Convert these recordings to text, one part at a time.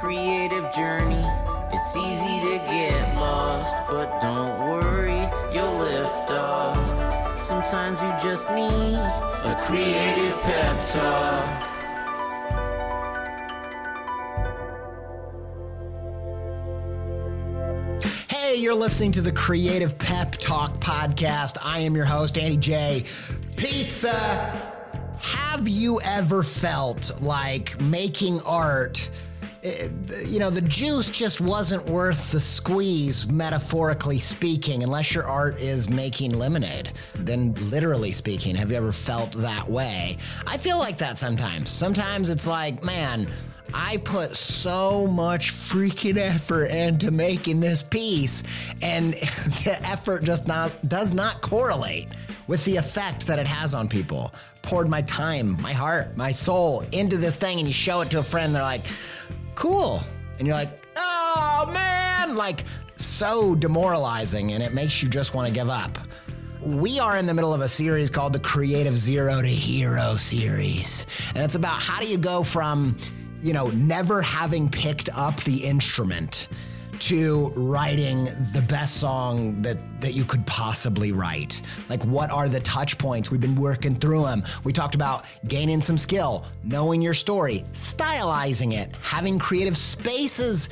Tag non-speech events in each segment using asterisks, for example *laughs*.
creative journey. It's easy to get lost, but don't worry, you'll lift off. Sometimes you just need a creative pep talk. Hey, you're listening to the Creative Pep Talk podcast. I am your host, Andy J. Pizza. Have you ever felt like making art? Eh, You know, the juice just wasn't worth the squeeze, metaphorically speaking, unless your art is making lemonade. Then, literally speaking, have you ever felt that way? I feel like that sometimes. Sometimes it's like, man, I put so much freaking effort into making this piece, and *laughs* the effort just not does not correlate with the effect that it has on people. Poured my time, my heart, my soul into this thing, and you show it to a friend, they're like, "Cool," and you're like, "Oh man!" Like so demoralizing, and it makes you just want to give up. We are in the middle of a series called the Creative Zero to Hero series. And it's about how do you go from, you know, never having picked up the instrument to writing the best song that that you could possibly write. Like what are the touch points? We've been working through them. We talked about gaining some skill, knowing your story, stylizing it, having creative spaces.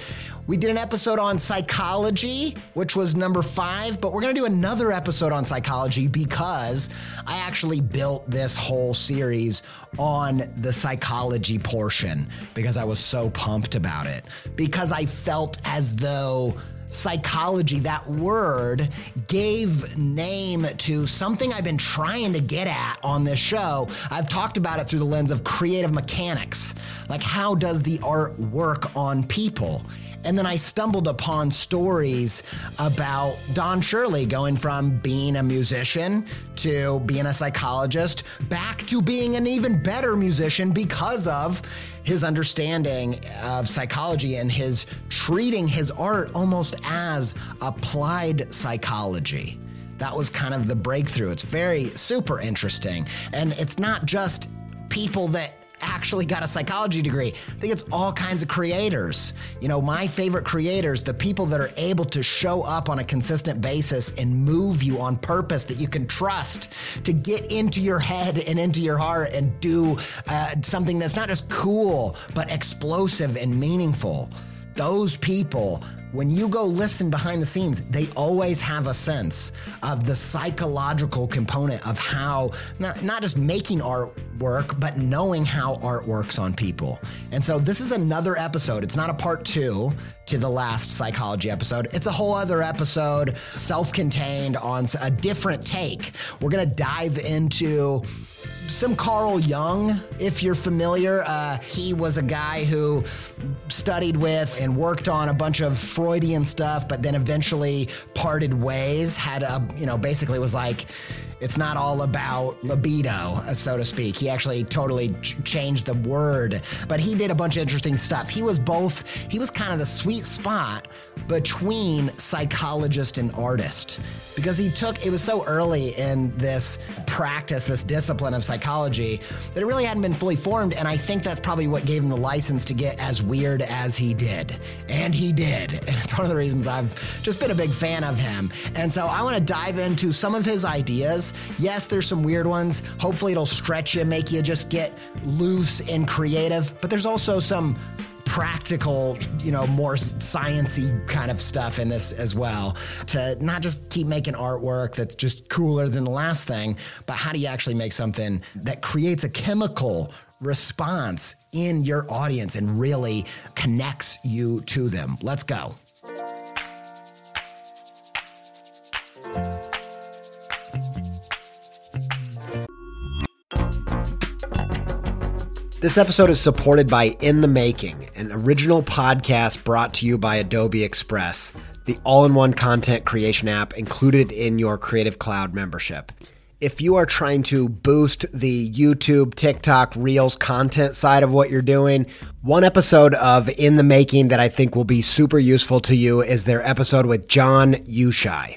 We did an episode on psychology, which was number five, but we're gonna do another episode on psychology because I actually built this whole series on the psychology portion because I was so pumped about it. Because I felt as though psychology, that word, gave name to something I've been trying to get at on this show. I've talked about it through the lens of creative mechanics. Like, how does the art work on people? And then I stumbled upon stories about Don Shirley going from being a musician to being a psychologist back to being an even better musician because of his understanding of psychology and his treating his art almost as applied psychology. That was kind of the breakthrough. It's very super interesting. And it's not just people that actually got a psychology degree. I think it's all kinds of creators. You know, my favorite creators, the people that are able to show up on a consistent basis and move you on purpose that you can trust to get into your head and into your heart and do uh, something that's not just cool, but explosive and meaningful. Those people when you go listen behind the scenes, they always have a sense of the psychological component of how not, not just making art work, but knowing how art works on people. And so this is another episode. It's not a part two to the last psychology episode. It's a whole other episode, self-contained on a different take. We're gonna dive into some Carl Jung, if you're familiar. Uh, he was a guy who studied with and worked on a bunch of Freudian stuff, but then eventually parted ways. Had a, you know, basically was like, it's not all about libido, so to speak. He actually totally ch- changed the word, but he did a bunch of interesting stuff. He was both, he was kind of the sweet spot between psychologist and artist because he took, it was so early in this practice, this discipline of psychology, that it really hadn't been fully formed. And I think that's probably what gave him the license to get as weird as he did. And he did. *laughs* And it's one of the reasons I've just been a big fan of him. And so I want to dive into some of his ideas. Yes, there's some weird ones. Hopefully, it'll stretch you, make you just get loose and creative. But there's also some practical, you know, more sciency kind of stuff in this as well. To not just keep making artwork that's just cooler than the last thing, but how do you actually make something that creates a chemical response in your audience and really connects you to them? Let's go. This episode is supported by In the Making, an original podcast brought to you by Adobe Express, the all in one content creation app included in your Creative Cloud membership. If you are trying to boost the YouTube, TikTok, Reels content side of what you're doing, one episode of In the Making that I think will be super useful to you is their episode with John Youshaei.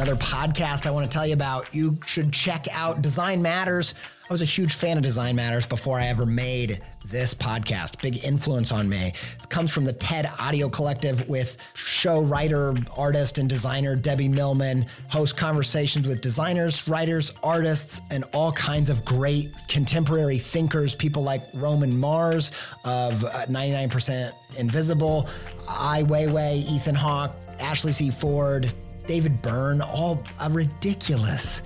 Another podcast I want to tell you about. You should check out Design Matters. I was a huge fan of Design Matters before I ever made this podcast. Big influence on me. It comes from the TED Audio Collective with show writer, artist, and designer Debbie Millman. Host conversations with designers, writers, artists, and all kinds of great contemporary thinkers. People like Roman Mars of 99% uh, Invisible, Ai Weiwei, Ethan Hawke, Ashley C. Ford, David Byrne, all uh, ridiculous.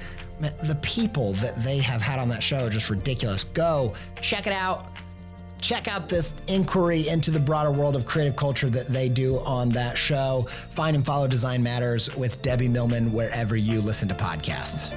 The people that they have had on that show just ridiculous. Go check it out. Check out this inquiry into the broader world of creative culture that they do on that show. Find and follow Design Matters with Debbie Millman wherever you listen to podcasts.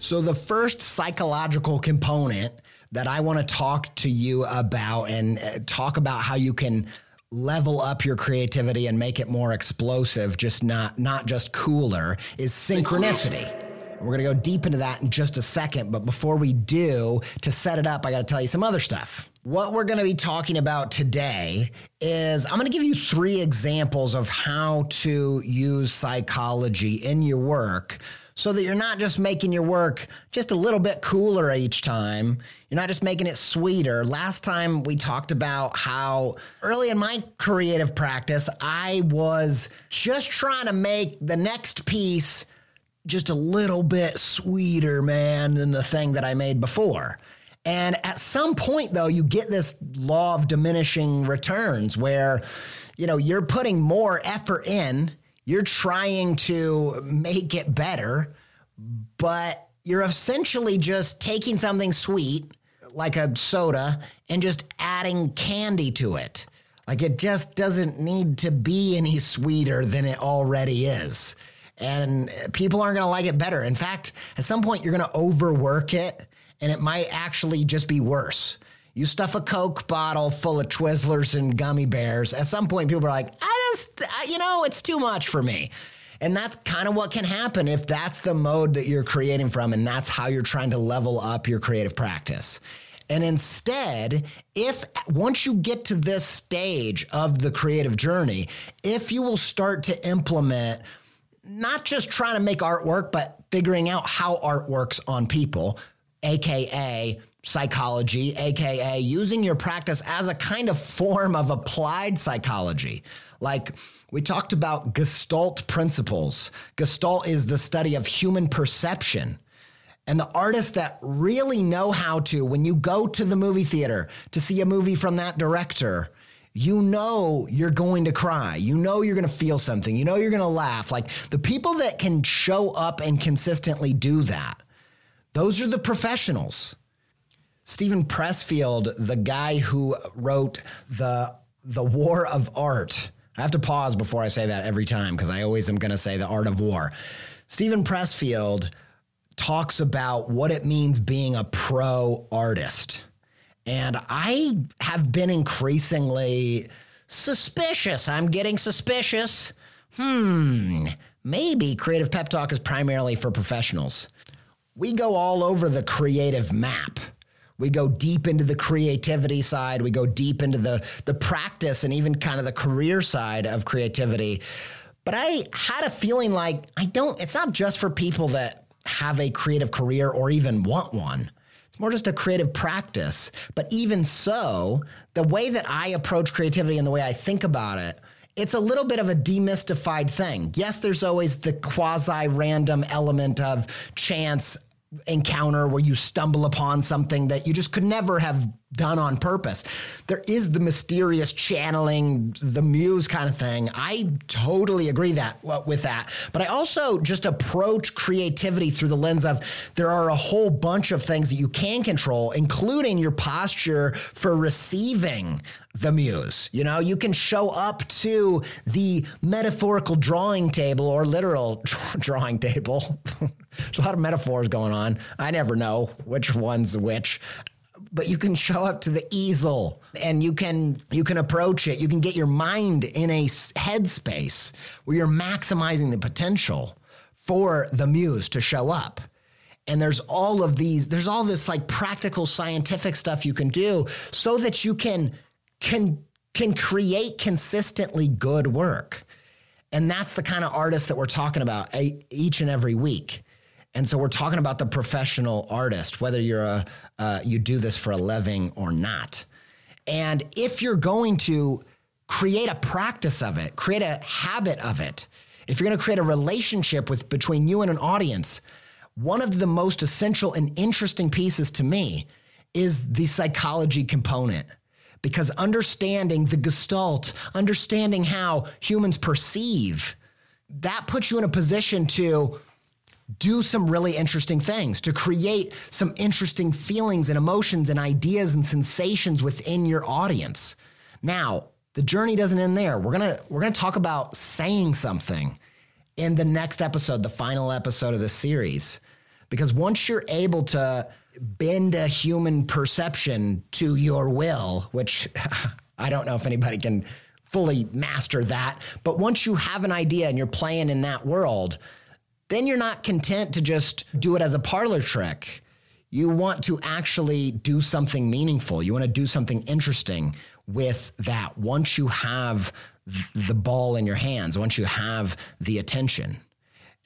So, the first psychological component that I want to talk to you about and uh, talk about how you can level up your creativity and make it more explosive, just not not just cooler, is synchronicity. We're going to go deep into that in just a second, but before we do, to set it up, I got to tell you some other stuff. What we're going to be talking about today is I'm going to give you three examples of how to use psychology in your work so that you're not just making your work just a little bit cooler each time. You're not just making it sweeter. Last time we talked about how early in my creative practice, I was just trying to make the next piece just a little bit sweeter, man, than the thing that I made before. And at some point, though, you get this law of diminishing returns where, you know, you're putting more effort in you're trying to make it better, but you're essentially just taking something sweet, like a soda, and just adding candy to it. Like it just doesn't need to be any sweeter than it already is. And people aren't going to like it better. In fact, at some point, you're going to overwork it and it might actually just be worse. You stuff a Coke bottle full of Twizzlers and gummy bears. At some point, people are like, I just, you know, it's too much for me. And that's kind of what can happen if that's the mode that you're creating from and that's how you're trying to level up your creative practice. And instead, if once you get to this stage of the creative journey, if you will start to implement not just trying to make artwork, but figuring out how art works on people, AKA psychology, aka using your practice as a kind of form of applied psychology. Like we talked about Gestalt principles. Gestalt is the study of human perception. And the artists that really know how to, when you go to the movie theater to see a movie from that director, you know you're going to cry. You know you're going to feel something. You know you're going to laugh. Like the people that can show up and consistently do that, those are the professionals. Steven Pressfield, the guy who wrote the the War of Art. I have to pause before I say that every time because I always am going to say the art of war. Steven Pressfield talks about what it means being a pro artist. And I have been increasingly suspicious. I'm getting suspicious. Hmm, maybe Creative Pep Talk is primarily for professionals. We go all over the creative map. We go deep into the creativity side, we go deep into the the practice and even kind of the career side of creativity. But I had a feeling like I don't it's not just for people that have a creative career or even want one It's more just a creative practice. But even so, the way that I approach creativity and the way I think about it, it's a little bit of a demystified thing. Yes, there's always the quasi random element of chance encounter where you stumble upon something that you just could never have done on purpose. There is the mysterious channeling, the muse kind of thing. I totally agree that with that. But I also just approach creativity through the lens of there are a whole bunch of things that you can control, including your posture for receiving the muse. You know, you can show up to the metaphorical drawing table or literal *laughs* drawing table. *laughs* There's a lot of metaphors going on. I never know which one's which. But you can show up to the easel and you can you can approach it. You can get your mind in a headspace where you're maximizing the potential for the muse to show up and there's all of these there's all this like practical scientific stuff you can do so that you can can can create consistently good work. And that's the kind of artist that we're talking about eh, each and every week. And so we're talking about the professional artist, whether you're a uh, you do this for a living or not. And if you're going to create a practice of it, create a habit of it, if you're going to create a relationship with between you and an audience, one of the most essential and interesting pieces to me is the psychology component because understanding the gestalt, understanding how humans perceive, that puts you in a position to do some really interesting things, to create some interesting feelings and emotions and ideas and sensations within your audience. Now, the journey doesn't end there. We're going to we're going to talk about saying something in the next episode, the final episode of this series. Because once you're able to bend a human perception to your will, which *laughs* I don't know if anybody can fully master that. But once you have an idea and you're playing in that world, then you're not content to just do it as a parlor trick. You want to actually do something meaningful. You want to do something interesting with that once you have the ball in your hands, once you have the attention.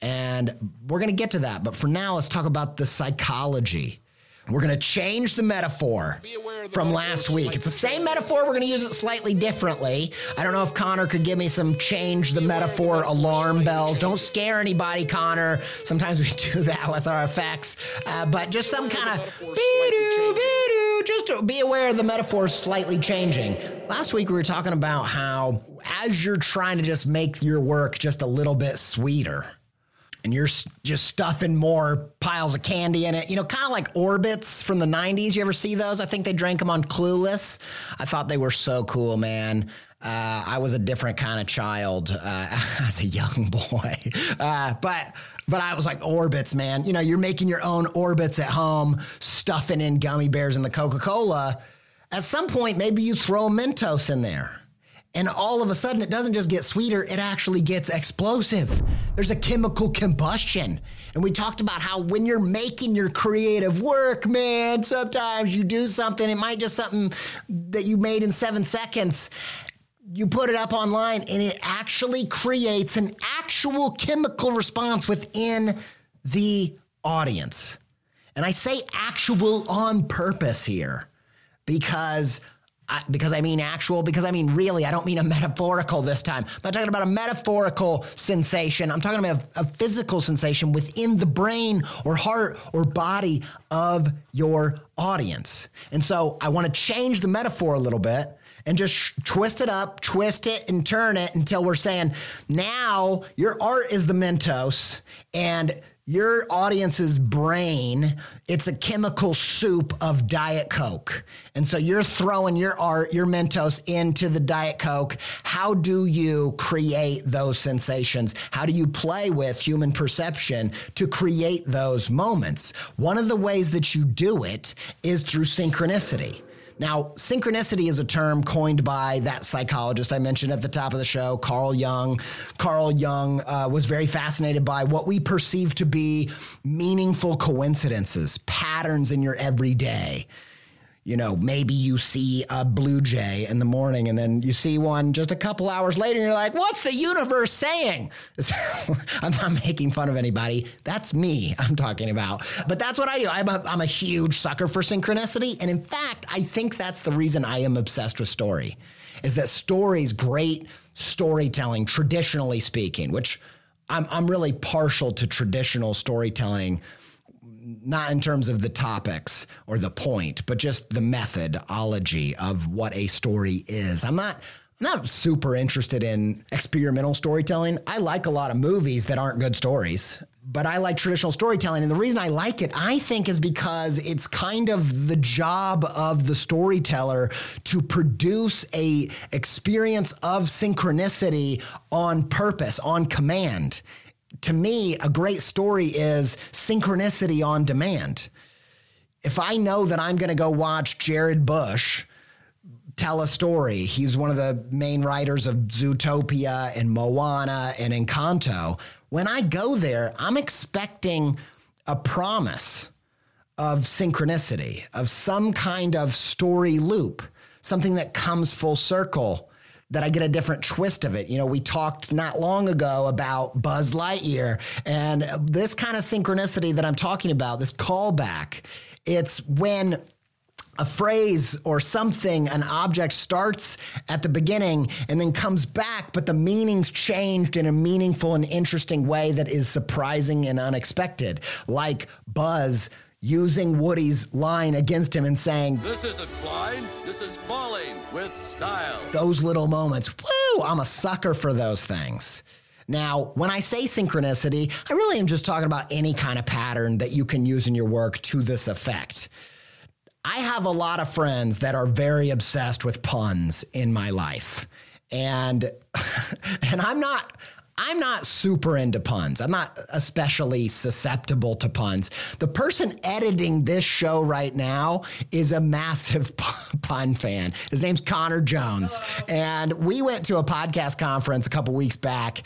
And we're going to get to that. But for now, let's talk about the psychology we're going to change the metaphor from last week. It's the same metaphor. We're going to use it slightly differently. I don't know if Connor could give me some change the metaphor alarm bells. Don't scare anybody, Connor. Sometimes we *laughs* do that with our effects, uh, but just some kind of just be aware of the metaphor is slightly changing. Last week we were talking about how as you're trying to just make your work just a little bit sweeter and you're just stuffing more piles of candy in it. You know, kind of like Orbitz from the 90s. You ever see those? I think they drank them on Clueless. I thought they were so cool, man. Uh, I was a different kind of child uh, *laughs* as a young boy. Uh, but but I was like Orbitz, man. You know, you're making your own Orbitz at home, stuffing in gummy bears in the Coca-Cola. At some point, maybe you throw Mentos in there. And all of a sudden, it doesn't just get sweeter, it actually gets explosive. There's a chemical combustion. And we talked about how when you're making your creative work, man, sometimes you do something, it might just something that you made in seven seconds. You put it up online and it actually creates an actual chemical response within the audience. And I say actual on purpose here because I, because I mean actual, because I mean really, I don't mean a metaphorical this time. I'm not talking about a metaphorical sensation. I'm talking about a, a physical sensation within the brain or heart or body of your audience. And so I want to change the metaphor a little bit and just sh- twist it up, twist it, and turn it until we're saying now your art is the Mentos and your audience's brain it's a chemical soup of diet coke. And so you're throwing your art your mentos into the diet coke. How do you create those sensations? How do you play with human perception to create those moments? One of the ways that you do it is through synchronicity now, synchronicity is a term coined by that psychologist I mentioned at the top of the show, Carl Jung. Carl Jung uh, was very fascinated by what we perceive to be meaningful coincidences, patterns in your everyday you know, maybe you see a blue jay in the morning and then you see one just a couple hours later and you're like, what's the universe saying? *laughs* I'm not making fun of anybody. That's me I'm talking about. But that's what I do. I'm a, I'm a huge sucker for synchronicity. And in fact, I think that's the reason I am obsessed with story, is that stories, great storytelling, traditionally speaking, which I'm, I'm really partial to traditional storytelling not in terms of the topics or the point, but just the methodology of what a story is. I'm not I'm not super interested in experimental storytelling. I like a lot of movies that aren't good stories, but I like traditional storytelling. And the reason I like it, I think, is because it's kind of the job of the storyteller to produce a experience of synchronicity on purpose, on command to me, a great story is synchronicity on demand. If I know that I'm going to go watch Jared Bush tell a story, he's one of the main writers of Zootopia and Moana and Encanto. When I go there, I'm expecting a promise of synchronicity, of some kind of story loop, something that comes full circle that I get a different twist of it. You know, we talked not long ago about Buzz Lightyear and this kind of synchronicity that I'm talking about, this callback. It's when a phrase or something, an object starts at the beginning and then comes back, but the meaning's changed in a meaningful and interesting way that is surprising and unexpected. Like Buzz using Woody's line against him and saying, This isn't flying, this is falling with style. Those little moments, woo, I'm a sucker for those things. Now, when I say synchronicity, I really am just talking about any kind of pattern that you can use in your work to this effect. I have a lot of friends that are very obsessed with puns in my life. And *laughs* and I'm not I'm not super into puns. I'm not especially susceptible to puns. The person editing this show right now is a massive *laughs* pun fan. His name's Connor Jones. And we went to a podcast conference a couple weeks back,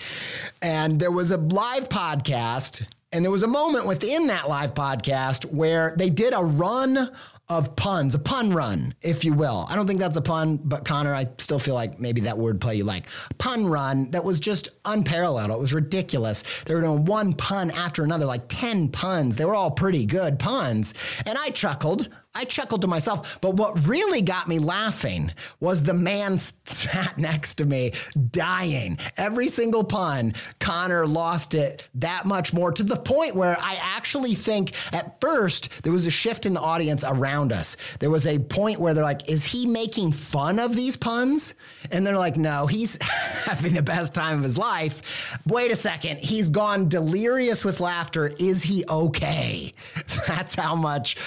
and there was a live podcast. And there was a moment within that live podcast where they did a run of puns, a pun run, if you will. I don't think that's a pun, but Connor, I still feel like maybe that wordplay you like. Pun run that was just unparalleled. It was ridiculous. They were doing one pun after another, like 10 puns. They were all pretty good puns. And I chuckled. I chuckled to myself, but what really got me laughing was the man sat next to me dying. Every single pun, Connor lost it that much more to the point where I actually think at first there was a shift in the audience around us. There was a point where they're like, is he making fun of these puns? And they're like, no, he's *laughs* having the best time of his life. Wait a second, he's gone delirious with laughter. Is he okay? *laughs* That's how much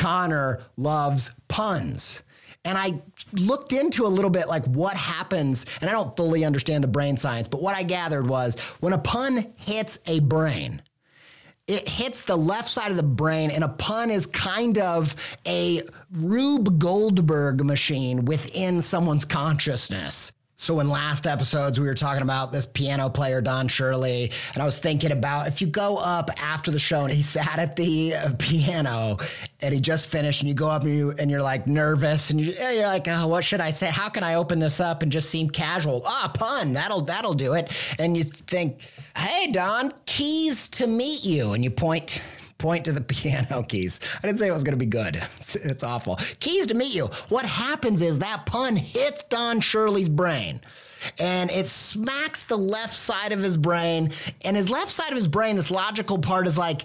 Connor loves puns. And I looked into a little bit like what happens, and I don't fully understand the brain science, but what I gathered was when a pun hits a brain, it hits the left side of the brain, and a pun is kind of a Rube Goldberg machine within someone's consciousness. So in last episodes we were talking about this piano player Don Shirley, and I was thinking about if you go up after the show and he *laughs* sat at the uh, piano and he just finished, and you go up and you and you're like nervous and you, you're like, oh, what should I say? How can I open this up and just seem casual? Ah, pun that'll that'll do it. And you think, hey Don, keys to meet you, and you point point to the *laughs* piano keys. I didn't say it was going to be good. *laughs* It's, it's, awful. Keys to meet you. What happens is that pun hits Don Shirley's brain and it smacks the left side of his brain. And his left side of his brain, this logical part is like,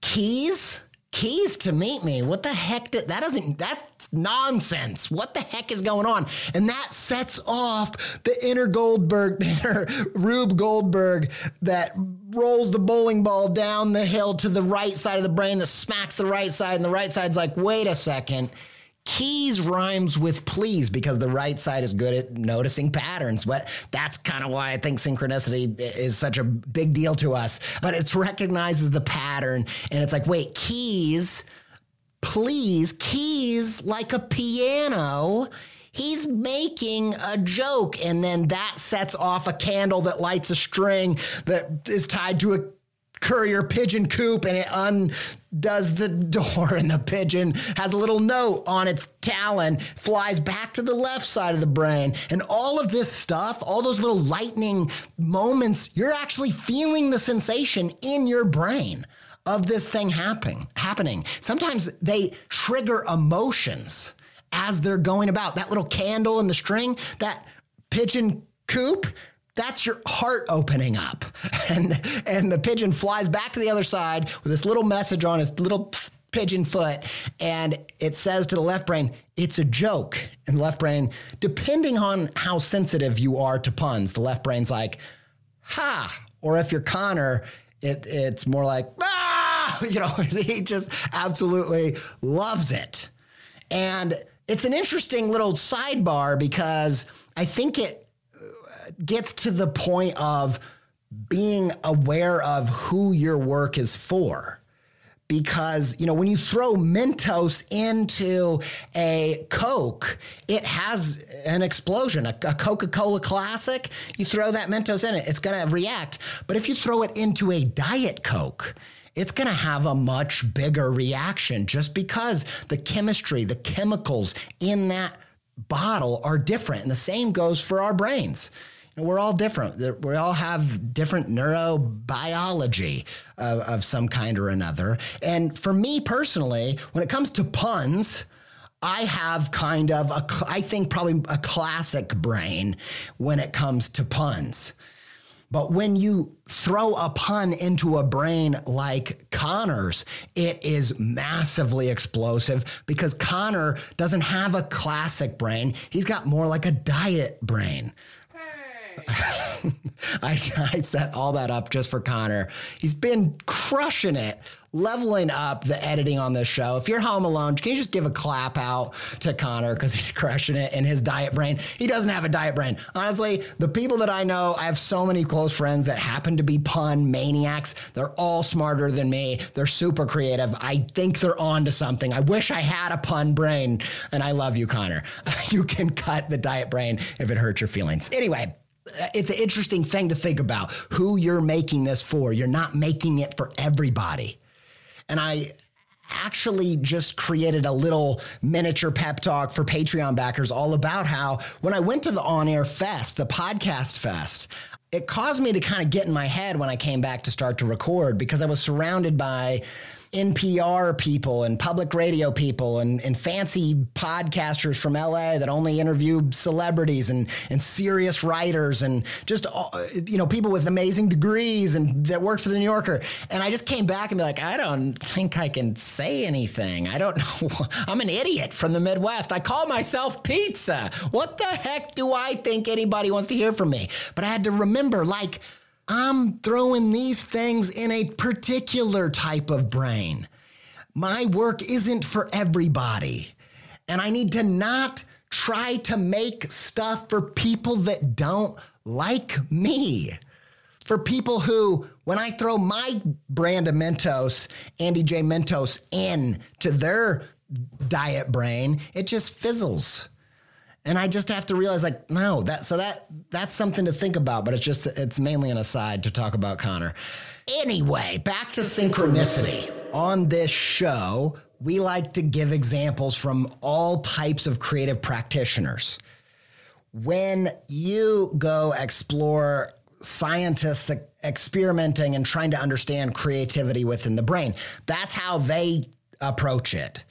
keys? Keys to meet me. What the heck? Did, that doesn't, that's nonsense. What the heck is going on? And that sets off the inner Goldberg, *laughs* the inner Rube Goldberg that rolls the bowling ball down the hill to the right side of the brain that smacks the right side. And the right side's like, wait a second. Keys rhymes with please because the right side is good at noticing patterns. But that's kind of why I think synchronicity is such a big deal to us. But it recognizes the pattern and it's like, wait, keys, please, keys like a piano. He's making a joke, and then that sets off a candle that lights a string that is tied to a courier pigeon coop and it undoes the door and the pigeon has a little note on its talon flies back to the left side of the brain. And all of this stuff all those little lightning moments you're actually feeling the sensation in your brain of this thing happening happening. Sometimes they trigger emotions as they're going about. That little candle and the string that pigeon coop that's your heart opening up. *laughs* And and the pigeon flies back to the other side with this little message on his little pigeon foot and it says to the left brain, it's a joke. And the left brain, depending on how sensitive you are to puns, the left brain's like, ha. Or if you're Connor, it, it's more like, ah, *laughs* you know, *laughs* he just absolutely loves it. And it's an interesting little sidebar because I think it gets to the point of being aware of who your work is for. Because you know when you throw mentos into a coke it has an explosion a, a, coca-cola classic. You throw that mentos in it it's going to react. But if you throw it into a diet coke it's going to have a much bigger reaction just because the chemistry the chemicals in that bottle are different. And the same goes for our brains and we're all different. We all have different neurobiology of, of some kind or another. And for me personally, when it comes to puns, I have kind of a, I think probably a classic brain when it comes to puns. But when you throw a pun into a brain like Connor's, it is massively explosive because Connor doesn't have a classic brain. He's got more like a diet brain. *laughs* I, I set all that up just for Connor. He's been crushing it, leveling up the editing on this show. If you're home alone, can you just give a clap out to Connor because he's *laughs* crushing it in his diet brain? He doesn't have a diet brain. Honestly, the people that I know, I have so many close friends that happen to be pun maniacs. They're all smarter than me. They're super creative. I think they're on to something. I wish I had a pun brain, and I love you, Connor. *laughs* you can cut the diet brain if it hurts your feelings. Anyway, it's an interesting thing to think about who you're making this for. You're not making it for everybody. And I actually just created a little miniature pep talk for Patreon backers all about how when I went to the on air fest, the podcast fest, it caused me to kind of get in my head when I came back to start to record because I was surrounded by NPR people and public radio people and, and fancy podcasters from LA that only interview celebrities and, and serious writers and just, uh, you know, people with amazing degrees and that work for the New Yorker. And I just came back and be like, I don't think I can say anything. I don't *laughs* know. I'm an idiot from the Midwest. I call myself pizza. What the heck do I think anybody wants to hear from me? But I had to remember, like, I'm throwing these things in a particular type of brain. My work isn't for everybody. And I need to not try to make stuff for people that don't like me. For people who, when I throw my brand of Mentos, Andy J. Mentos, in to their diet brain, it just fizzles and I just have to realize like no that so that that's something to think about but it's just it's mainly an aside to talk about Connor. Anyway, back to synchronicity. On this show, we like to give examples from all types of creative practitioners. When you go explore scientists experimenting and trying to understand creativity within the brain, that's how they approach it.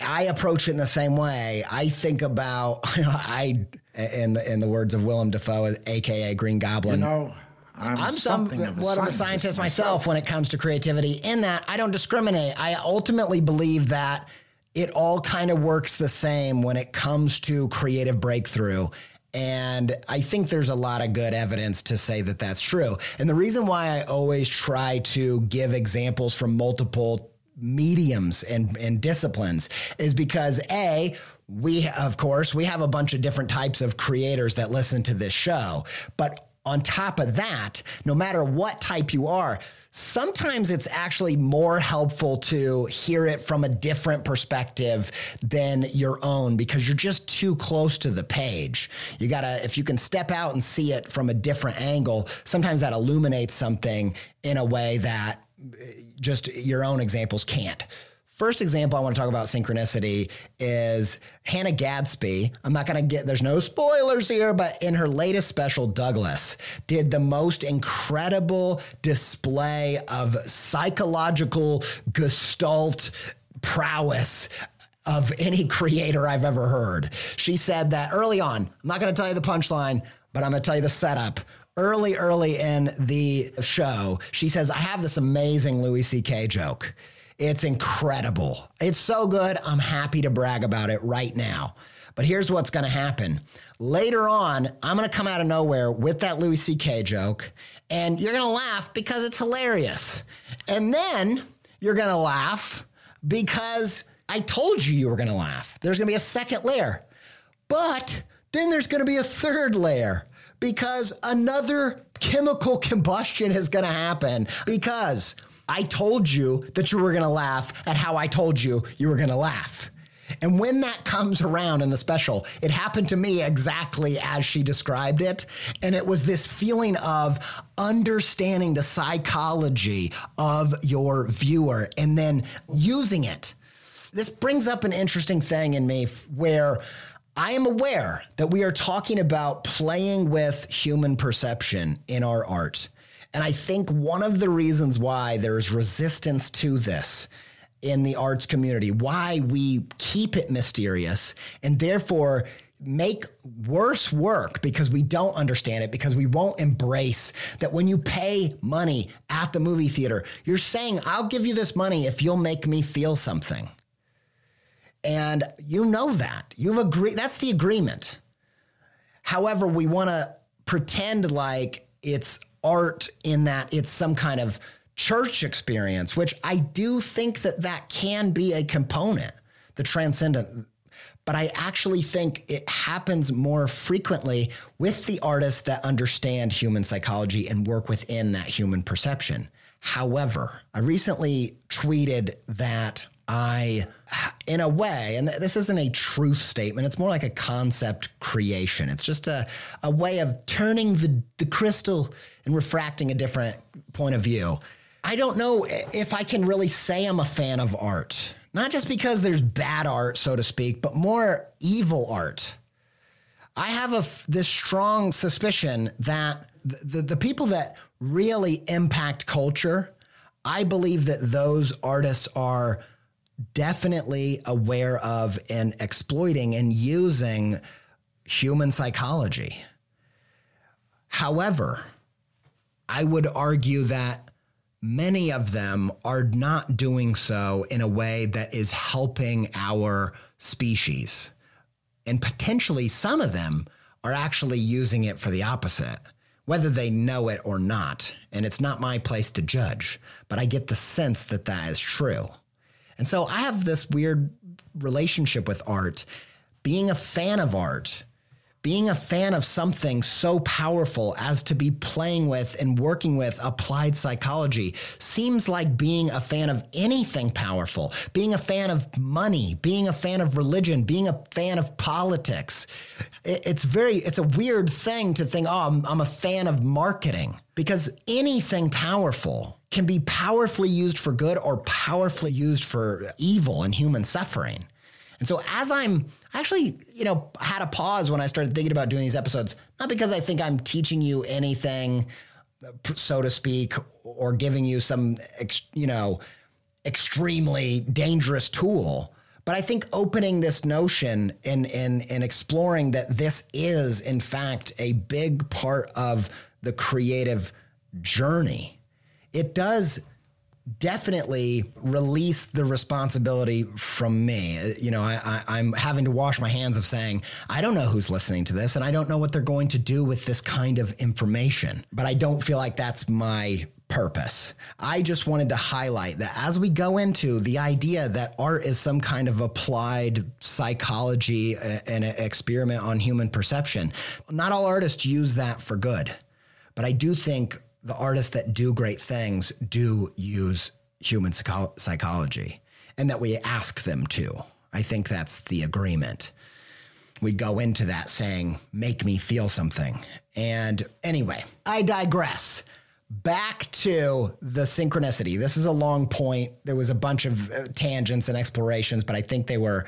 I approach it in the same way. I think about *laughs* I in the in the words of Willem Dafoe, aka Green Goblin. You know, I'm, I'm some of a what I'm a scientist scientist myself when it comes to creativity. In that I don't discriminate. I ultimately believe that it all kind of works the same when it comes to creative breakthrough. And I think there's a lot of good evidence to say that that's true. And the reason why I always try to give examples from multiple mediums and, and disciplines is because A, we, of course, we have a bunch of different types of creators that listen to this show. But on top of that, no matter what type you are, sometimes it's actually more helpful to hear it from a different perspective than your own because you're just too close to the page. You gotta, if you can step out and see it from a different angle, sometimes that illuminates something in a way that just your own examples can't. First example I want to talk about synchronicity is Hannah Gadsby. I'm not going to get, there's no spoilers here, but in her latest special, Douglas did the most incredible display of psychological gestalt prowess of any *laughs* creator I've ever heard. She said that early on, I'm not going to tell you the punchline, but I'm going to tell you the setup early, early in the show, she says, I have this amazing Louis C.K. joke. It's incredible. It's so good. I'm happy to brag about it right now. But here's what's going to happen. Later on, I'm going to come out of nowhere with that Louis C.K. joke, and you're going to laugh because it's hilarious. And then you're going to laugh because I told you you were going to laugh. There's going to be a second layer. But then there's going to be a third layer because another chemical combustion is going to happen because I told you that you were going to laugh at how I told you you were going to laugh. And when that comes around in the special, it happened to me exactly as she described it. And it was this feeling of understanding the psychology of your viewer and then using it. This brings up an interesting thing in me where I am aware that we are talking about playing with human perception in our art. And I think one of the reasons why there's resistance to this in the arts community, why we keep it mysterious and therefore make worse work because we don't understand it, because we won't embrace that when you pay money at the movie theater, you're saying, I'll give you this money if you'll make me feel something. And you know that. You've agreed. That's the agreement. However, we want to pretend like it's art in that it's some kind of church experience, which I do think that that can be a component, the transcendent. But I actually think it happens more frequently with the artists that understand human psychology and work within that human perception. However, I recently tweeted that I, in a way, and this isn't a truth statement, it's more like a concept creation. It's just a, a way of turning the, the crystal and refracting a different point of view. I don't know if I can really say I'm a fan of art, not just because there's bad art, so to speak, but more evil art. I have a, this strong suspicion that the, the, the people that really impact culture, I believe that those artists are definitely aware of and exploiting and using human psychology. However, I would argue that many of them are not doing so in a way that is helping our species. And potentially some of them are actually using it for the opposite, whether they know it or not. And it's not my place to judge, but I get the sense that that is true. And so I have this weird relationship with art. Being a fan of art, being a fan of something so powerful as to be playing with and working with applied psychology seems like being a fan of anything powerful, being a fan of money, being a fan of religion, being a fan of politics. It's very, it's a weird thing to think, oh, I'm, I'm a fan of marketing because anything powerful can be powerfully used for good or powerfully used for evil and human suffering. And so as I'm actually, you know, had a pause when I started thinking about doing these episodes, not because I think I'm teaching you anything, so to speak, or giving you some, you know, extremely dangerous tool. But I think opening this notion and, and, and exploring that this is, in fact, a big part of the creative journey, it does definitely release the responsibility from me. You know, I, am having to wash my hands of saying, I don't know who's listening to this, and I don't know what they're going to do with this kind of information. But I don't feel like that's my purpose. I just wanted to highlight that as we go into the idea that art is some kind of applied psychology uh, and an experiment on human perception, not all artists use that for good. But I do think the artists that do great things do use human psycho- psychology and that we ask them to. I think that's the agreement. We go into that saying, make me feel something. And anyway, I digress. Back to the synchronicity. This is a long point. There was a bunch of uh, tangents and explorations, but I think they were,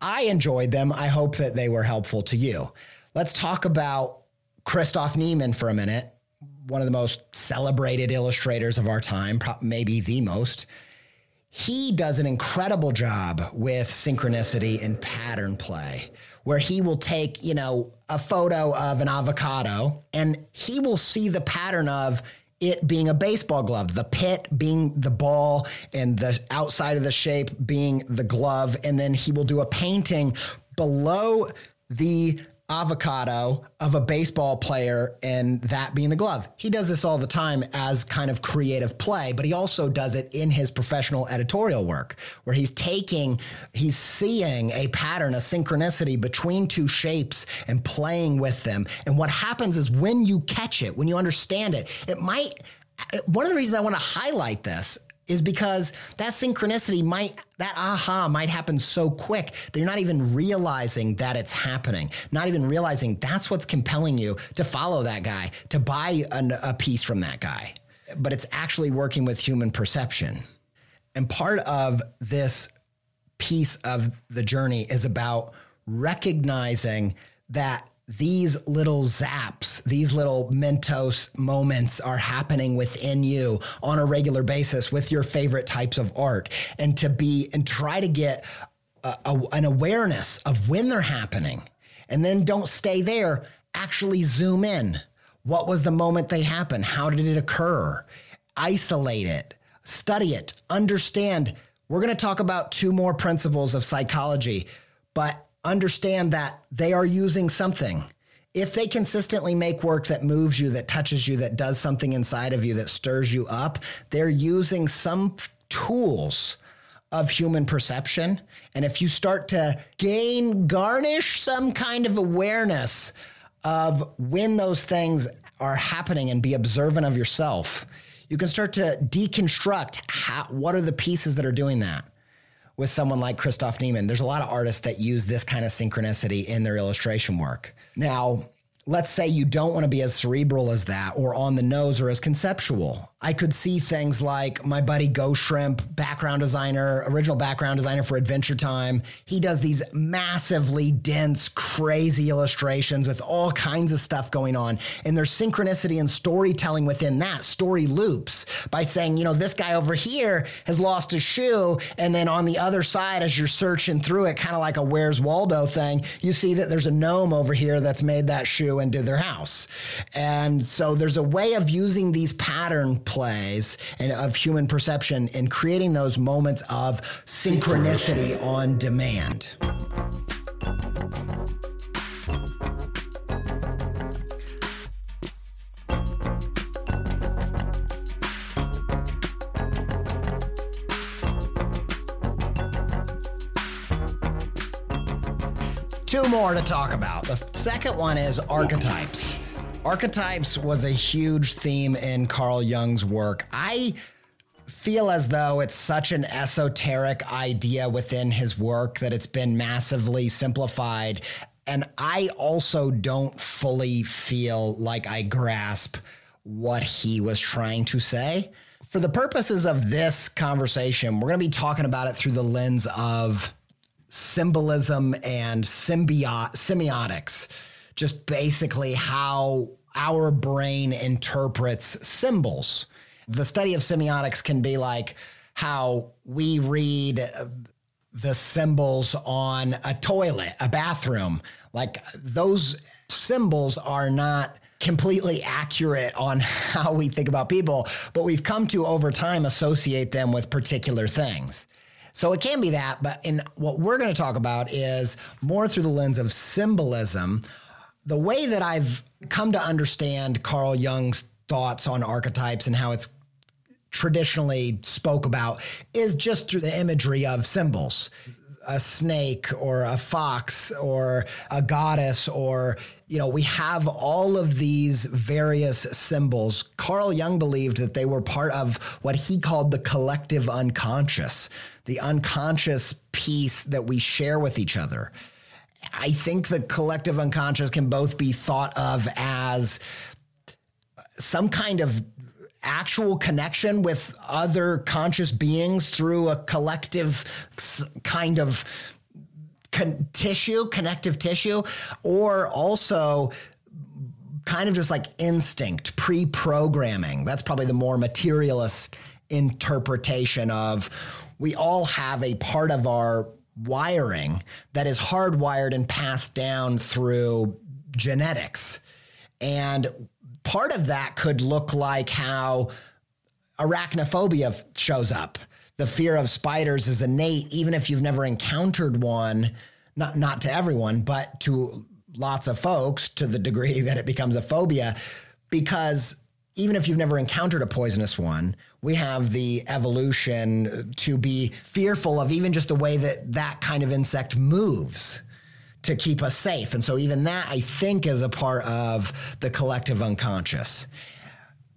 I enjoyed them. I hope that they were helpful to you. Let's talk about Christoph Niemann for a minute one of the most celebrated illustrators of our time, maybe the most. He does an incredible job with synchronicity and pattern play, where he will take, you know, a photo of an avocado and he will see the pattern of it being a baseball glove, the pit being the ball, and the outside of the shape being the glove. And then he will do a painting below the avocado of a baseball player and that being the glove. He does this all the time as kind of creative play, but he also does it in his professional editorial work where he's taking, he's seeing a pattern, a synchronicity between two shapes and playing with them. And what happens is when you catch it, when you understand it, it might one of the reasons I want to highlight this is because that synchronicity might, that aha might happen so quick that you're not even realizing that it's happening, not even realizing that's what's compelling you to follow that guy, to buy an, a piece from that guy. But it's actually working with human perception. And part of this piece of the journey is about recognizing that these little zaps, these little Mentos moments are happening within you on a regular basis with your favorite types of art. And to be and try to get a, a, an awareness of when they're happening. And then don't stay there, actually zoom in. What was the moment they happened? How did it occur? Isolate it, study it, understand. We're going to talk about two more principles of psychology, but understand that they are using something. If they consistently make work that moves you, that touches you, that does something inside of you, that stirs you up, they're using some tools of human perception. And if you start to gain, garnish some kind of awareness of when those things are happening and be observant of yourself, you can start to deconstruct how, what are the pieces that are doing that with someone like Christoph Niemann. There's a lot of artists that use this kind of synchronicity in their illustration work. Now, let's say you don't want to be as cerebral as that or on the nose or as conceptual. I could see things like my buddy Ghostshrimp, background designer, original background designer for Adventure Time. He does these massively dense, crazy illustrations with all kinds of stuff going on. And there's synchronicity and storytelling within that, story loops by saying, you know, this guy over here has lost his shoe. And then on the other side, as you're searching through it, kind of like a Where's Waldo thing, you see that there's a gnome over here that's made that shoe and did their house. And so there's a way of using these pattern plays and of human perception and creating those moments of synchronicity on demand. Two more to talk about. The second one is archetypes. Archetypes was a huge theme in Carl Jung's work. I feel as though it's such an esoteric idea within his work that it's been massively simplified. And I also don't fully feel like I grasp what he was trying to say. For the purposes of this conversation, we're going to be talking about it through the lens of symbolism and semiotics just basically how our brain interprets symbols. The study of semiotics can be like how we read the symbols on a toilet, a bathroom. Like those symbols are not completely accurate on *laughs* how we think about people, but we've come to over time associate them with particular things. So it can be that, but in what we're going to talk about is more through the lens of symbolism. The way that I've come to understand Carl Jung's thoughts on archetypes and how it's traditionally spoke about is just through the imagery of symbols. A snake or a fox or a goddess or you know we have all of these various symbols. Carl jung believed that they were part of what he called the collective unconscious the unconscious piece that we share with each other i think the collective unconscious can both be thought of as some kind of actual connection with other conscious beings through a collective kind of con- tissue, connective tissue, or also kind of just like instinct, pre programming. That's probably the more materialist interpretation of we all have a part of our wiring that is hardwired and passed down through genetics. And part of that could look like how arachnophobia shows up. The fear of spiders is innate, even if you've never encountered one, not, not to everyone, but to lots of folks to the degree *laughs* that it becomes a phobia, because even if you've never encountered a poisonous one, we have the evolution to be fearful of even just the way that that kind of insect moves to keep us safe. And so, even that, I think, is a part of the collective unconscious.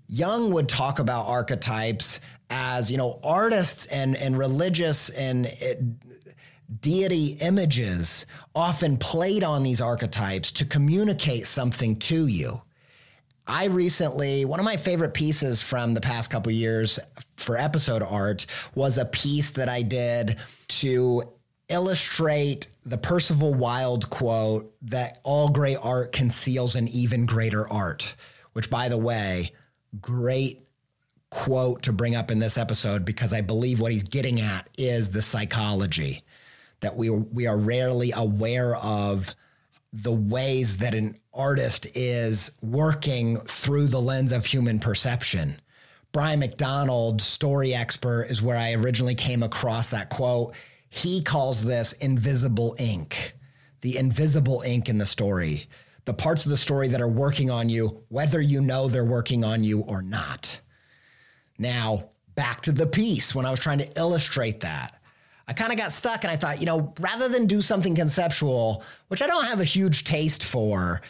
Jung would talk about archetypes as, you know, artists and, and religious and it, deity images often played on these archetypes to communicate something to you. I recently, one of my favorite pieces from the past couple years for episode art was a piece that I did to illustrate the Percival Wilde quote that all great art conceals an even greater art, which, by the way, great quote to bring up in this episode because I believe what he's getting at is the psychology that we we are rarely aware of the ways that an artist is working through the lens of human perception. Brian McDonald, story expert, is where I originally came across that quote. He calls this invisible ink, the invisible ink in the story, the parts of the story that are working on you, whether you know they're working on you or not. Now, back to the piece when I was trying to illustrate that. I kind of got stuck and I thought, you know, rather than do something conceptual, which I don't have a huge taste for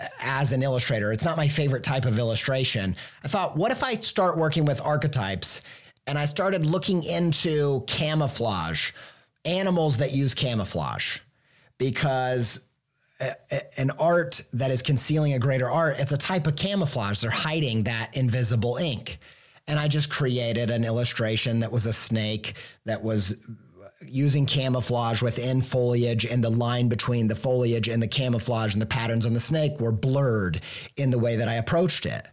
uh, as an illustrator, it's not my favorite type of illustration. I thought, what if I start working with archetypes and I started looking into camouflage? animals that use camouflage because an art that is concealing a greater art, it's a type of camouflage. They're hiding that invisible ink. And I just created an illustration that was a snake that was using camouflage within foliage, and the line between the foliage and the camouflage and the patterns on the snake were blurred in the way that I approached it.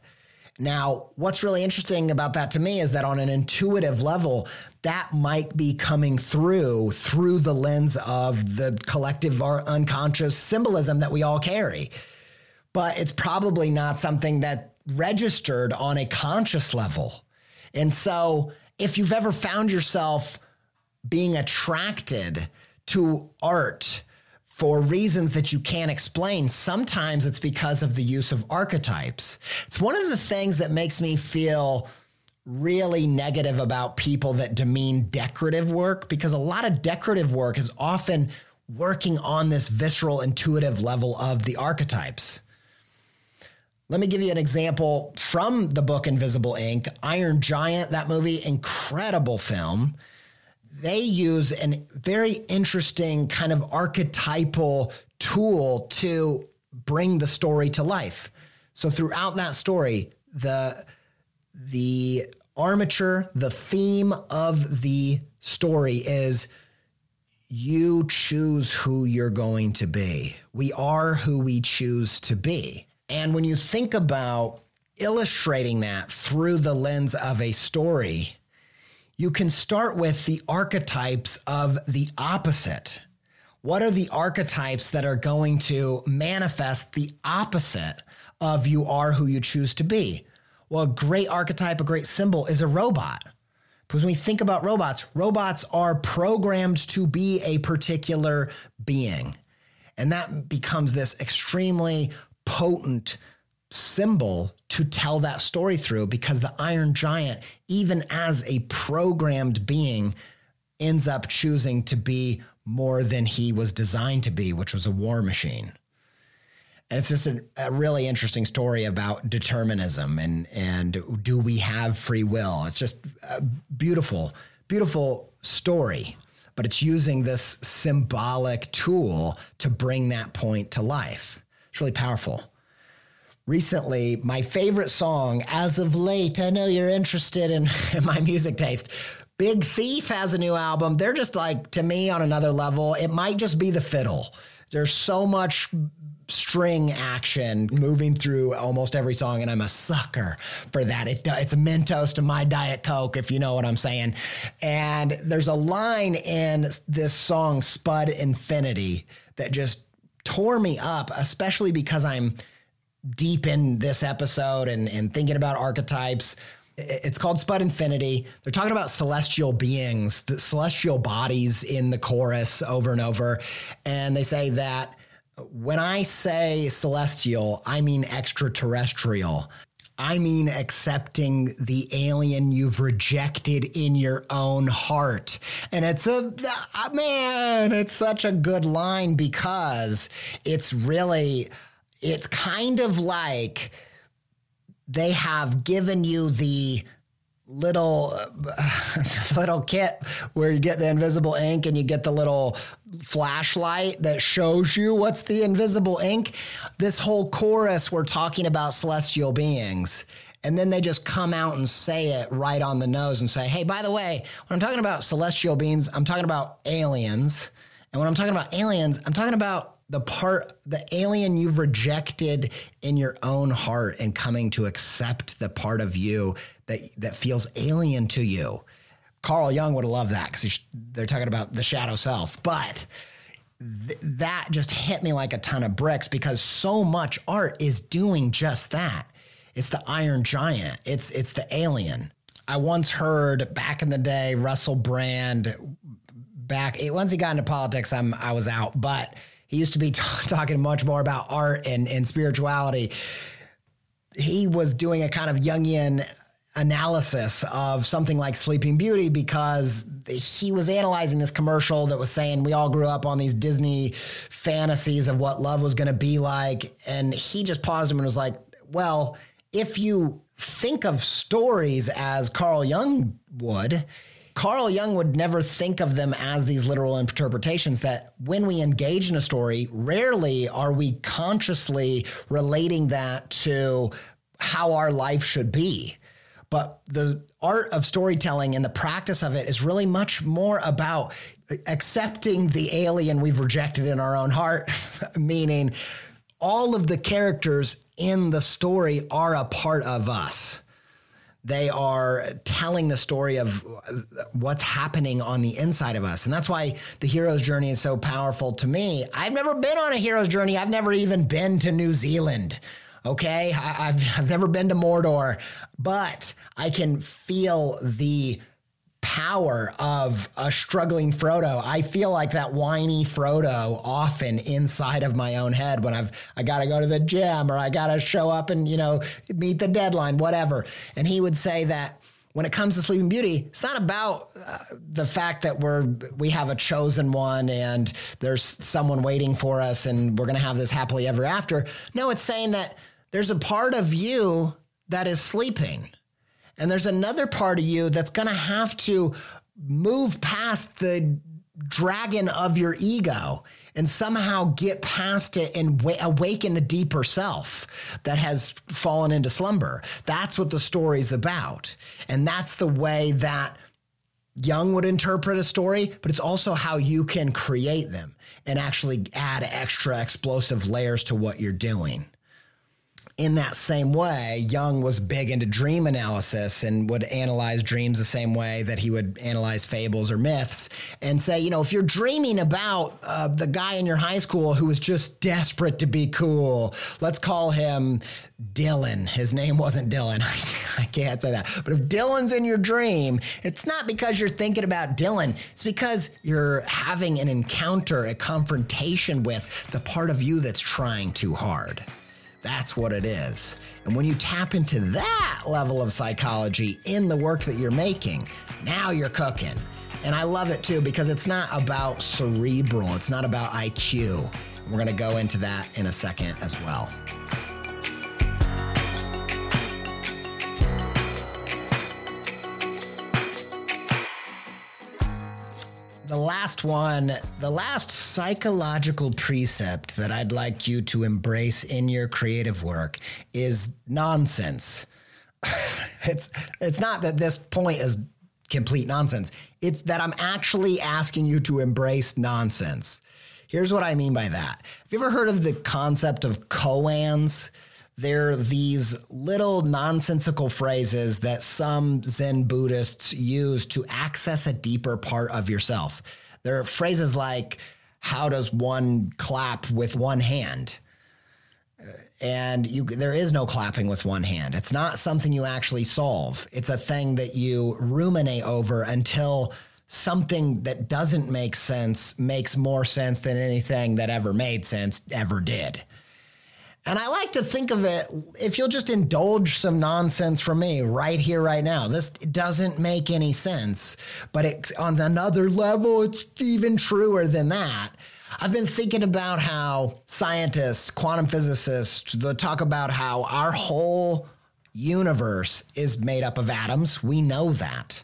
Now, what's really interesting about that to me is that on an intuitive level, that might be coming through through the lens of the collective or unconscious symbolism that we all carry. But it's probably not something that registered on a conscious level. And so, if you've ever found yourself being attracted to art for reasons that you can't explain. Sometimes it's because of the use of archetypes. It's one of the things that makes me feel really negative about people that demean decorative work because a lot of decorative work is often working on this visceral, intuitive level of the archetypes. Let me give you an example from the book Invisible Ink. Iron Giant, that movie, incredible film they use a very interesting kind of archetypal tool to bring the story to life. So throughout that story, the the armature, the theme of the story is you choose who you're going to be. We are who we choose to be. And when you think about illustrating that through the lens of a story, you can start with the archetypes of the opposite. What are the archetypes that are going to manifest the opposite of you are who you choose to be. Well, a great archetype, a great symbol is a robot. Because when we think about robots, robots are programmed to be a particular being. And that becomes this extremely potent symbol to tell that story through because the Iron Giant, even as a programmed being, ends up choosing to be more than he was designed to be, which was a war machine. And it's just a, a, really interesting story about determinism and and do we have free will? It's just a beautiful, beautiful story, but it's using this symbolic tool to bring that point to life. It's really powerful. Recently, my favorite song, as of late, I know you're interested in, in *laughs* my music taste. Big Thief has a new album. They're just like, to me, on another level. It might just be the fiddle. There's so much string action moving through almost every song, and I'm a sucker for that. It, it's a Mentos to my Diet Coke, if you know what I'm saying. And there's a line in this song, Spud Infinity, that just tore me up, especially because I'm deep in this episode and, and thinking about archetypes. It's called Spud Infinity. They're talking about celestial beings, the celestial bodies in the chorus over and over. And they say that when I say celestial, I mean extraterrestrial. I mean accepting the alien you've rejected in your own heart. And it's a, uh, man, it's such a good line because it's really, it's kind of like they have given you the little uh, *laughs* little kit where you get the invisible ink and you get the little flashlight that shows you what's the invisible ink. This whole chorus we're talking about celestial beings. And then they just come out and say it right on the nose and say hey by the way when i'm talking about celestial beings i'm talking about aliens. And when i'm talking about aliens i'm talking about the part the alien you've rejected in your own heart and coming to accept the part of you that that feels alien to you. Carl jung would have loved that because they're talking about the shadow self but th- that just hit me like a ton of bricks because so much art is doing just that. It's the iron giant. It's it's the alien. I once heard back in the day russell brand back once he got into politics i'm i was out but he used to be t- *laughs* talking much more about art and, and spirituality. He was doing a kind of Jungian analysis of something like Sleeping Beauty because he was analyzing this commercial that was saying we all grew up on these Disney fantasies of what love was going to be like. And he just paused him and was like, well, if you think of stories as Carl Jung would, Carl Jung would never think of them as these literal interpretations that when we engage in a story, rarely are we consciously relating that to how our life should be. But the art of storytelling and the practice of it is really much more about accepting the alien we've rejected in our own heart, *laughs* meaning all of the characters in the story are a part of us. They are telling the story of what's happening on the inside of us. And that's why the hero's journey is so powerful to me. I've never been on a hero's journey. I've never even been to New Zealand. Okay. I, have I've never been to Mordor, but I can feel the power of a struggling Frodo. I feel like that whiny Frodo often inside of my own head when I've I got to go to the gym or I got to show up and you know meet the deadline, whatever. And he would say that when it comes to Sleeping Beauty, it's not about uh, the fact that we're we have a chosen one and there's someone waiting for us and we're going to have this happily ever after. No, it's saying that there's a part of you that is sleeping and there's another part of you that's going to have to move past the dragon of your ego and somehow get past it and awaken a deeper self that has fallen into slumber. That's what the story's about. And that's the way that Jung would interpret a story, but it's also how you can create them and actually add extra explosive layers to what you're doing. In that same way, Jung was big into dream analysis and would analyze dreams the same way that he would analyze fables or myths and say, you know, if you're dreaming about uh, the guy in your high school who was just desperate to be cool, let's call him Dylan. His name wasn't Dylan. *laughs* I can't say that. But if Dylan's in your dream, it's not because you're thinking about Dylan, it's because you're having an encounter, a confrontation with the part of you that's trying too hard. That's what it is. And when you tap into that level of psychology in the work that you're making, now you're cooking. And I love it too because it's not about cerebral, it's not about IQ. We're going to go into that in a second as well. The last one, the last psychological precept that I'd like you to embrace in your creative work is nonsense. *laughs* it's it's not that this point is complete nonsense. It's that I'm actually asking you to embrace nonsense. Here's what I mean by that. Have you ever heard of the concept of koans? They're these little nonsensical phrases that some Zen Buddhists use to access a deeper part of yourself. They're phrases like, How does one clap with one hand? Uh, and you there is no clapping with one hand. It's not something you actually solve. It's a thing that you ruminate over until something that doesn't make sense makes more sense than anything that ever made sense ever did. And I like to think of it if you'll just indulge some nonsense from me right here, right now. This doesn't make any sense, but it, on another level, it's even truer than that. I've been thinking about how scientists, quantum physicists, they talk about how our whole universe is made up of atoms. We know that.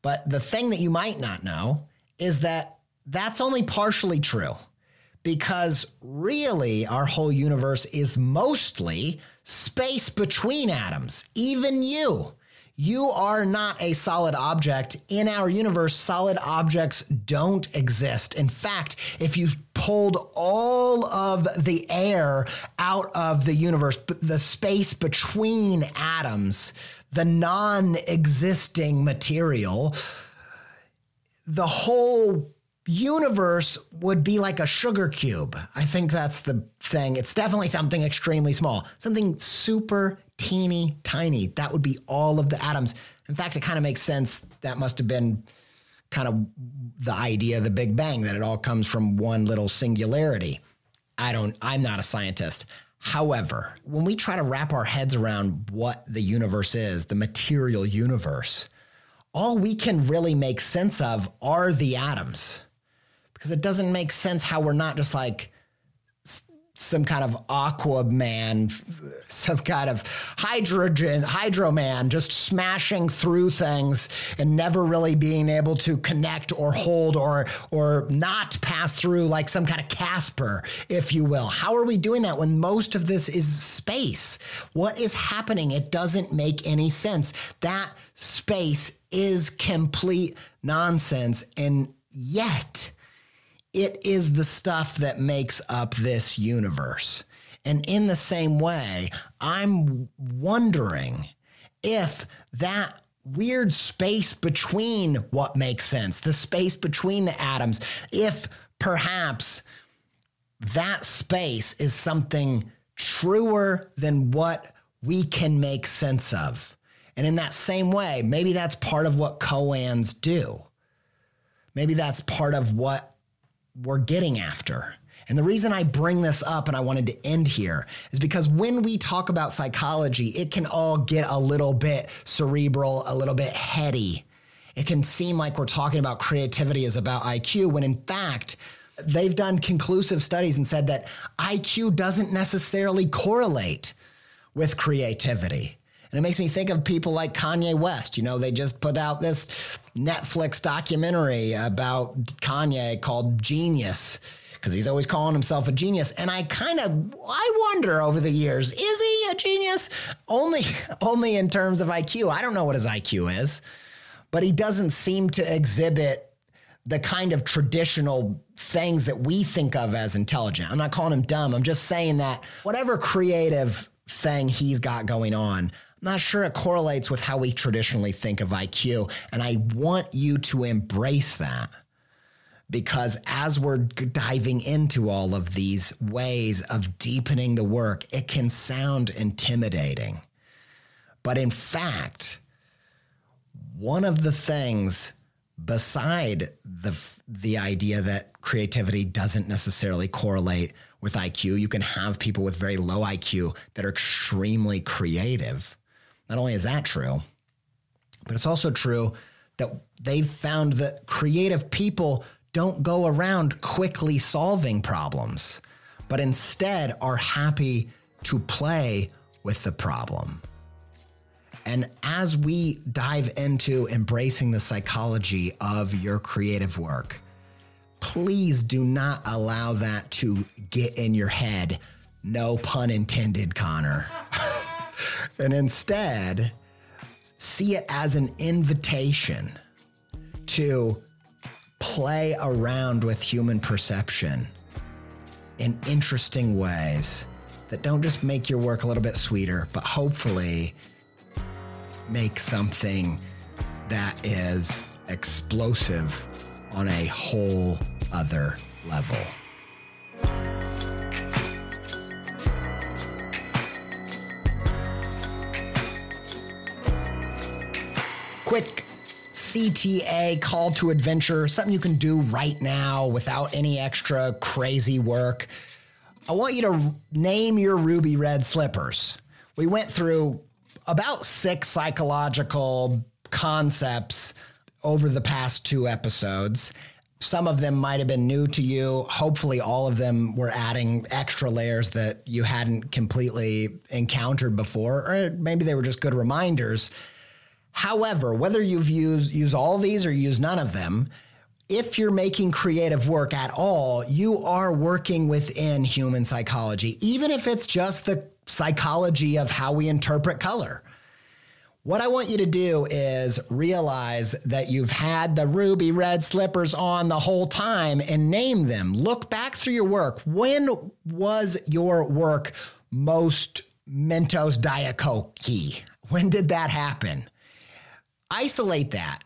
But the thing that you might not know is that that's only partially true because really our whole universe is mostly space between atoms, even you. You are not a solid object. In our universe, solid objects don't exist. In fact, if you pulled all of the air out of the universe, the space between atoms, the non existing material, the whole universe would be like a sugar cube. I think that's the thing. It's definitely something extremely small, something super teeny tiny. That would be all of the atoms. In fact, it kind of makes sense. That must have been kind of the idea of the Big Bang, that it all comes from one little singularity. I don't, I'm not a scientist. However, when we try to wrap our heads around what the universe is, the material universe, all we can really make sense of are the atoms because it doesn't make sense how we're not just like some kind of aquaman *laughs* some kind of hydrogen, hydro man, just smashing through things and never really being able to connect or hold or or not pass through like some kind of Casper, if you will. How are we doing that when most of this is space? What is happening? It doesn't make any sense. That space is complete nonsense, and yet it is the stuff that makes up this universe. And in the same way, I'm wondering if that weird space between what makes sense, the space between the atoms, if perhaps that space is something truer than what we can make sense of. And in that same way, maybe that's part of what koans do. Maybe that's part of what we're getting after. And the reason I bring this up and I wanted to end here is because when we talk about psychology, it can all get a little bit cerebral, a little bit heady. It can seem like we're talking about creativity is about IQ, when in fact, they've done conclusive studies and said that IQ doesn't necessarily correlate with creativity. And it makes me think of people like Kanye West. You know, they just put out this Netflix documentary about Kanye called Genius because he's always calling himself a genius. And I kind of I wonder over the years, is he a genius? Only *laughs* only in terms of IQ. I don't know what his IQ is, but he doesn't seem to exhibit the kind of traditional things that we think of as intelligent. I'm not calling him dumb. I'm just saying that whatever creative thing he's got going on. Not sure it correlates with how we traditionally think of IQ. And I want you to embrace that because as we're diving into all of these ways of deepening the work, it can sound intimidating. But in fact, one of the things beside the the idea that creativity doesn't necessarily correlate with IQ, you can have people with very low IQ that are extremely creative. Not only is that true, but it's also true that they've found that creative people don't go around quickly solving problems, but instead are happy to play with the problem. And as we dive into embracing the psychology of your creative work, please do not allow that to get in your head. No pun intended, Connor. And instead, see it as an invitation to play around with human perception in interesting ways that don't just make your work a little bit sweeter, but hopefully make something that is explosive on a whole other level. Quick CTA call to adventure, something you can do right now without any extra crazy work. I want you to name your ruby red slippers. We went through about six psychological concepts over the past two episodes. Some of them might have been new to you. Hopefully, all of them were adding extra layers that you hadn't completely encountered before, or maybe they were just good reminders. However, whether you've used use all these or use none of them, if you're making creative work at all, you are working within human psychology, even if it's just the psychology of how we interpret color. What I want you to do is realize that you've had the ruby red slippers on the whole time and name them. Look back through your work. When was your work most Mentos Diet Coke? When did that happen? Isolate that.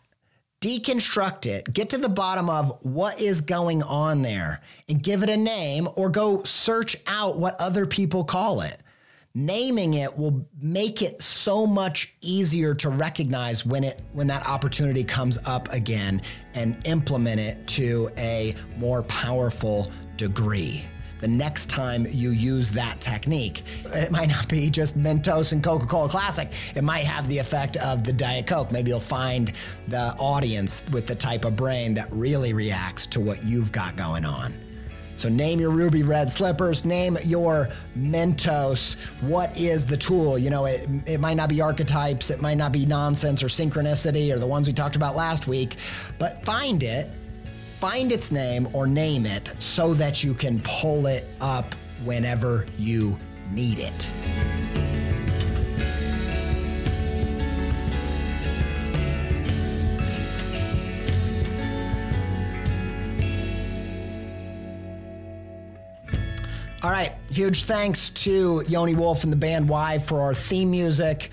Deconstruct it, get to the bottom of what is going on there, and give it a name or go search out what other people call it. Naming it will make it so much easier to recognize when it when that opportunity comes up again and implement it to a more powerful degree the next time you use that technique. It might not be just Mentos and Coca Cola Classic. It might have the effect of the Diet Coke. Maybe you'll find the audience with the type of brain that really reacts to what you've got going on. So name your ruby red slippers, name your Mentos. What is the tool? You know, it, it might not be archetypes, it might not be nonsense or synchronicity or the ones we talked about last week, but find it, find its name or name it so that you can pull it up whenever you need it. All right. Huge thanks to Yoni Wolf and the band WHY? for our theme music.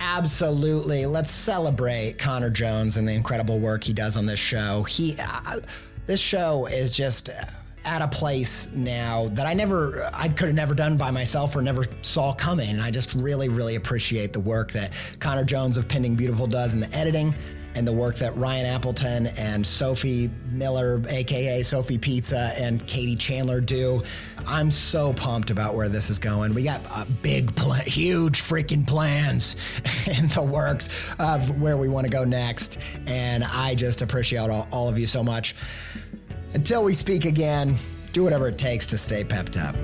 Absolutely. Let's celebrate Connor Jones and the incredible work he does on this show. He, uh, this show is just at a place now that I never, I could have never done by myself or never saw coming. And I just really, really appreciate the work that Connor Jones of Pending Beautiful does in the editing and the work that Ryan Appleton and Sophie Miller, aka Sophie Pizza, and Katie Chandler do. I'm so pumped about where this is going. We got uh, big, pl- huge freaking plans *laughs* in the works of where we want to go next. And I just appreciate all, all of you so much. Until we speak again, do whatever it takes to stay pepped up.